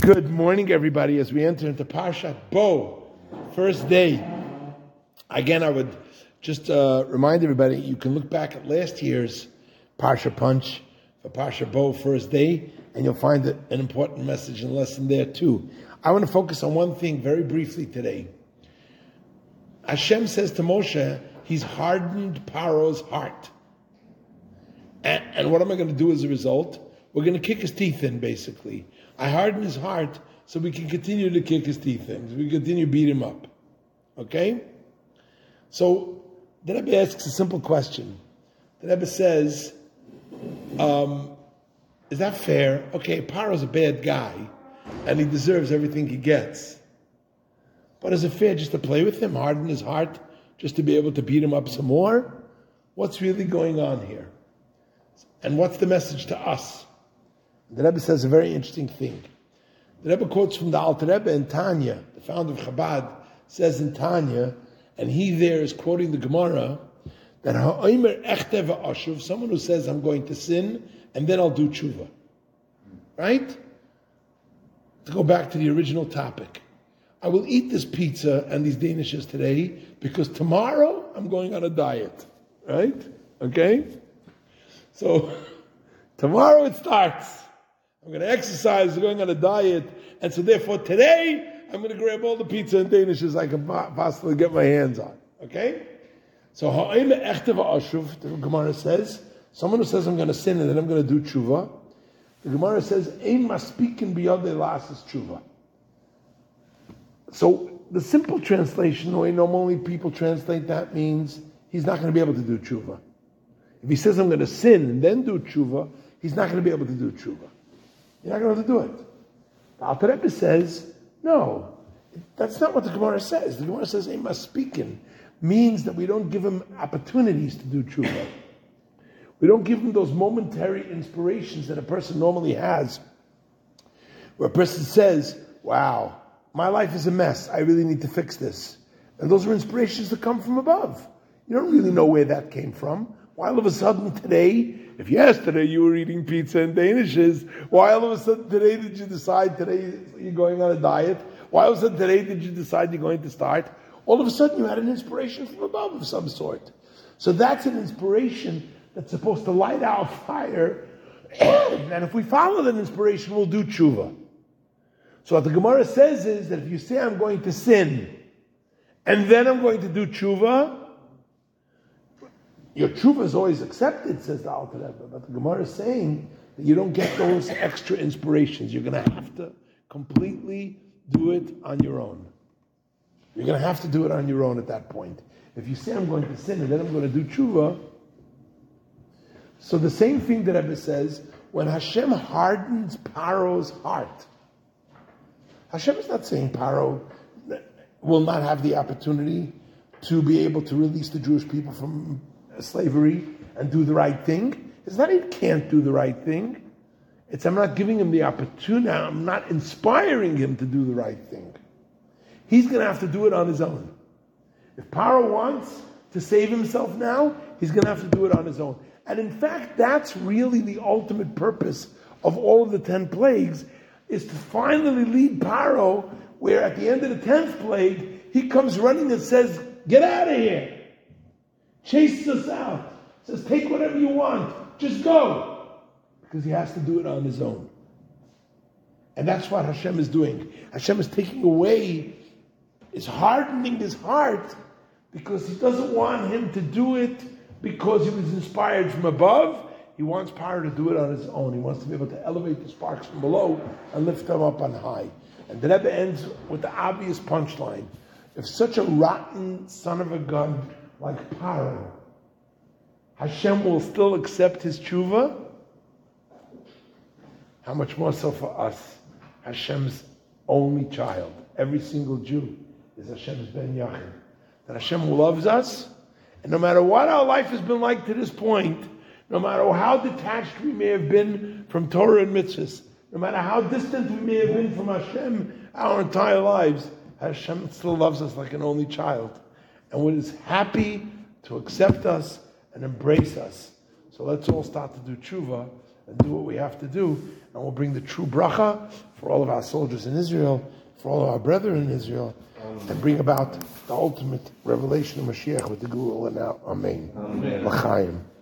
Good morning, everybody. As we enter into Parshat Bo, first day. Again, I would just uh, remind everybody you can look back at last year's Parsha Punch for Parsha Bo, first day, and you'll find an important message and lesson there too. I want to focus on one thing very briefly today. Hashem says to Moshe, He's hardened Paro's heart. And, and what am I going to do as a result? We're going to kick his teeth in, basically. I harden his heart so we can continue to kick his teeth in. We continue to beat him up. Okay? So the Rebbe asks a simple question. The Rebbe says, um, is that fair? Okay, Paro's a bad guy, and he deserves everything he gets. But is it fair just to play with him, harden his heart, just to be able to beat him up some more? What's really going on here? And what's the message to us? The Rebbe says a very interesting thing. The Rebbe quotes from the Alter Rebbe in Tanya, the founder of Chabad, says in Tanya, and he there is quoting the Gemara, that ha'omer echte ashuv, someone who says, I'm going to sin, and then I'll do tshuva. Right? To go back to the original topic. I will eat this pizza and these danishes today because tomorrow I'm going on a diet. Right? Okay? So, tomorrow it starts. I'm going to exercise, I'm going on a diet, and so therefore today I'm going to grab all the pizza and danishes I can possibly get my hands on. Okay? So ha'im echte ashuv, the Gemara says, someone who says I'm going to sin and then I'm going to do tshuva, the Gemara says, ein maspikin biyadei lasas tshuva. So the simple translation, the way normally people translate that means he's not going to be able to do tshuva. If he says I'm going to sin and then do tshuva, he's not going to be able to do tshuva. You're not going to have to do it. The Alter Rebbe says, no, that's not what the Gemara says. The Gemara says, ein maspikin means that we don't give him opportunities to do tshuva. We don't give him those momentary inspirations that a person normally has, where a person says, wow, my life is a mess. I really need to fix this. And those are inspirations that come from above. You don't really know where that came from. Why all of a sudden today, if yesterday you were eating pizza and danishes, why all of a sudden today did you decide today you're going on a diet? Why all of a sudden today did you decide you're going to start? All of a sudden you had an inspiration from above of some sort. So that's an inspiration that's supposed to light our fire. and if we follow that inspiration, we'll do tshuva. So what the Gemara says is that if you say I'm going to sin, and then I'm going to do tshuva, your tshuva is always accepted, says the Alter Rebbe. But the Gemara is saying that you don't get those extra inspirations. You're going to have to completely do it on your own. You're going to have to do it on your own at that point. If you say I'm going to sin and then I'm going to do tshuva, so the same thing that Rebbe says, when Hashem hardens Paro's heart, Hashem is not saying Paro will not have the opportunity to be able to release the Jewish people from slavery and do the right thing. It's not he can't do the right thing. It's I'm not giving him the opportunity. I'm not inspiring him to do the right thing. He's going to have to do it on his own. If Paro wants to save himself now, he's going to have to do it on his own. And in fact, that's really the ultimate purpose of all of the ten plagues, is to finally lead Paro, where at the end of the tenth plague, he comes running and says, Get out of here chases us out, says, Take whatever you want, just go. Because he has to do it on his own. And that's what Hashem is doing. Hashem is taking away, is hardening his heart because he doesn't want him to do it because he was inspired from above. He wants Paro to do it on his own. He wants to be able to elevate the sparks from below and lift them up on high. And the Rebbe ends with the obvious punchline. If such a rotten son of a gun like Paro, Hashem will still accept his tshuva. How much more so for us, Hashem's only child. Every single Jew is Hashem's ben Yachid. That Hashem loves us, and no matter what our life has been like to this point, no matter how detached we may have been from Torah and mitzvahs, no matter how distant we may have been from Hashem our entire lives, Hashem still loves us like an only child and is happy to accept us and embrace us. So let's all start to do tshuva and do what we have to do, and we'll bring the true bracha for all of our soldiers in Israel, for all of our brethren in Israel, and bring about the ultimate revelation of Mashiach with the Geula now. Amen. Amen.